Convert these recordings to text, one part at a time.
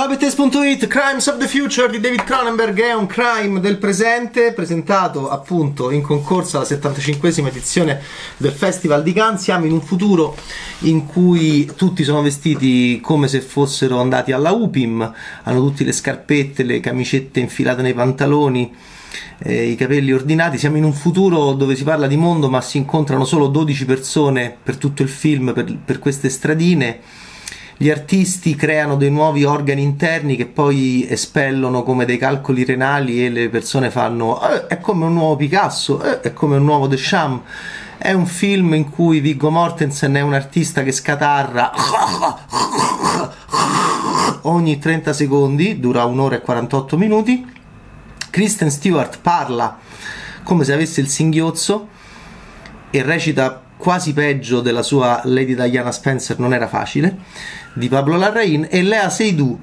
Ciao Bettes.it, Crimes of the Future di David Cronenberg è un crime del presente presentato appunto in concorso alla 75esima edizione del Festival di Cannes. Siamo in un futuro in cui tutti sono vestiti come se fossero andati alla UPIM, hanno tutte le scarpette, le camicette infilate nei pantaloni, eh, i capelli ordinati. Siamo in un futuro dove si parla di mondo ma si incontrano solo 12 persone per tutto il film, per, per queste stradine gli artisti creano dei nuovi organi interni che poi espellono come dei calcoli renali e le persone fanno eh, è come un nuovo Picasso, eh, è come un nuovo Deschamps. È un film in cui Viggo Mortensen è un artista che scatarra ogni 30 secondi, dura un'ora e 48 minuti. Kristen Stewart parla come se avesse il singhiozzo e recita quasi peggio della sua Lady Diana Spencer, non era facile di Pablo Larrain e Lea Seydoux,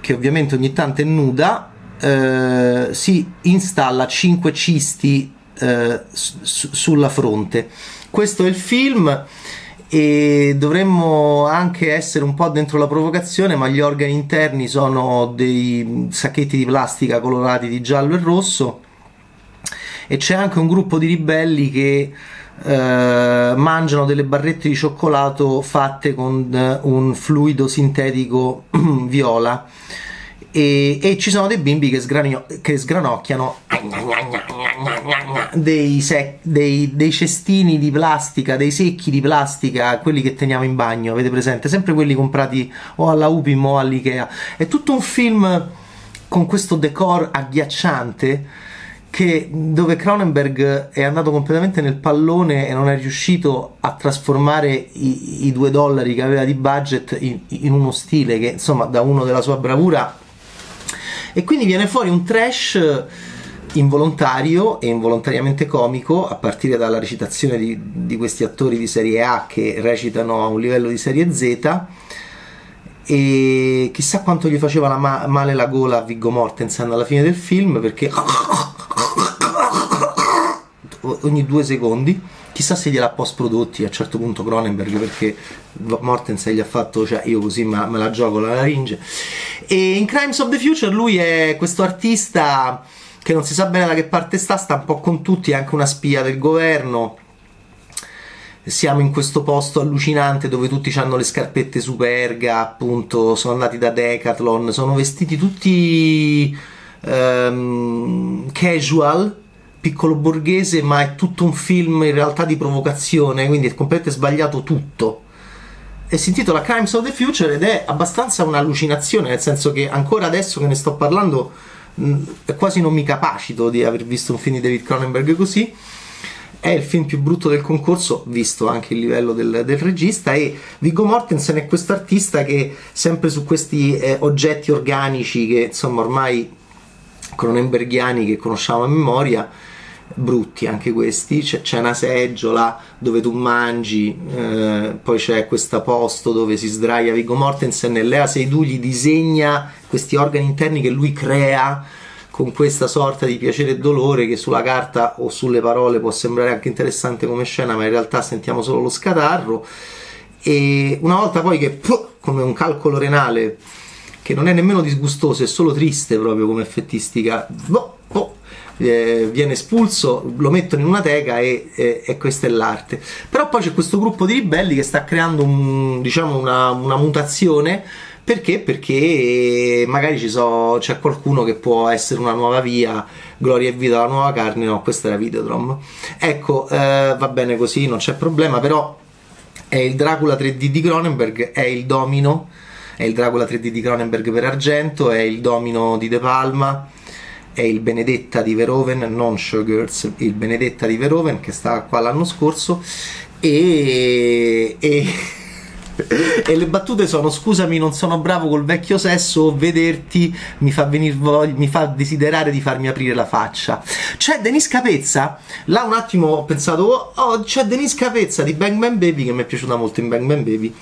che ovviamente ogni tanto è nuda, eh, si installa 5 cisti eh, su- sulla fronte. Questo è il film e dovremmo anche essere un po' dentro la provocazione, ma gli organi interni sono dei sacchetti di plastica colorati di giallo e rosso e c'è anche un gruppo di ribelli che eh, mangiano delle barrette di cioccolato fatte con eh, un fluido sintetico viola e, e, ci sono dei bimbi che, sgranio, che sgranocchiano dei, sec, dei, dei, cestini di plastica, dei secchi di plastica, quelli che teniamo in bagno, avete presente? Sempre quelli comprati o alla Upim o all'Ikea. È tutto un film con questo decor agghiacciante che, dove Cronenberg è andato completamente nel pallone e non è riuscito a trasformare i, i due dollari che aveva di budget in, in, uno stile che insomma da uno della sua bravura. E quindi viene fuori un trash involontario e involontariamente comico a partire dalla recitazione di, di questi attori di serie A che recitano a un livello di serie Z. E chissà quanto gli faceva la ma- male la gola a Viggo Mortensen alla fine del film perché ogni due secondi. Chissà se gliel'ha post prodotti a un certo punto Cronenberg perché Mortensen gli ha fatto cioè io così me, me la gioco la laringe e in Crimes of the Future lui è questo artista che non si sa bene da che parte sta sta un po' con tutti è anche una spia del governo. Siamo in questo posto allucinante dove tutti hanno le scarpette superga, appunto, sono andati da Decathlon, sono vestiti tutti um, casual, piccolo borghese, ma è tutto un film in realtà di provocazione, quindi è completamente sbagliato tutto. E si intitola Crimes of the Future ed è abbastanza un'allucinazione, nel senso che ancora adesso che ne sto parlando mh, quasi non mi capacito di aver visto un film di David Cronenberg così è il film più brutto del concorso, visto anche il livello del, del regista, e Viggo Mortensen è questo artista che sempre su questi eh, oggetti organici che insomma ormai cronenberghiani che conosciamo a memoria, brutti anche questi, c'è, c'è una seggiola dove tu mangi, eh, poi c'è questo posto dove si sdraia Viggo Mortensen e Lea Seydoux gli disegna questi organi interni che lui crea con questa sorta di piacere e dolore che sulla carta o sulle parole può sembrare anche interessante come scena, ma in realtà sentiamo solo lo scatarro. E una volta poi che come un calcolo renale che non è nemmeno disgustoso, è solo triste proprio come effettistica, boh, oh, eh, viene espulso, lo mettono in una teca e, e, e, questa è l'arte. Però poi c'è questo gruppo di ribelli che sta creando un, diciamo una, una mutazione perché? Perché magari so, c'è qualcuno che può essere una nuova via, gloria e vita alla nuova carne, no, questa era Videodrome. Ecco, eh, va bene così, non c'è problema, però è il Dracula 3D di Cronenberg, è il domino, è il Dracula 3D di Cronenberg per argento, è il domino di De Palma, è il Benedetta di Verhoeven, non Showgirls, il Benedetta di Verhoeven che sta qua l'anno scorso e, e e le battute sono scusami non sono bravo col vecchio sesso vederti mi fa, voglia, mi fa desiderare di farmi aprire la faccia. C'è Denise Capezza? Là un attimo ho pensato oh, oh c'è Denise Capezza di Bang Bang Baby che mi è piaciuta molto in Bang Bang Baby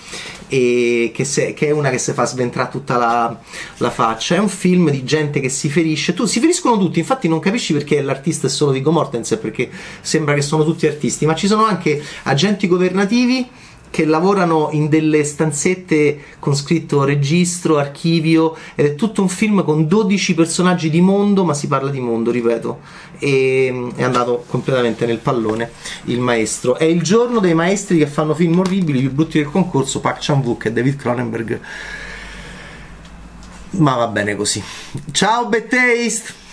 e che, se, che è una che si fa sventrare tutta la, la, faccia. È un film di gente che si ferisce. Tu, si feriscono tutti infatti non capisci perché l'artista è solo Viggo Mortensen perché sembra che sono tutti artisti ma ci sono anche agenti governativi che lavorano in delle stanzette con scritto registro, archivio ed è tutto un film con 12 personaggi di mondo, ma si parla di mondo, ripeto. E mm, è andato completamente nel pallone il maestro. È il giorno dei maestri che fanno film orribili, più brutti del concorso, Park Chan-wook e David Cronenberg. Ma va bene così. Ciao, Bad!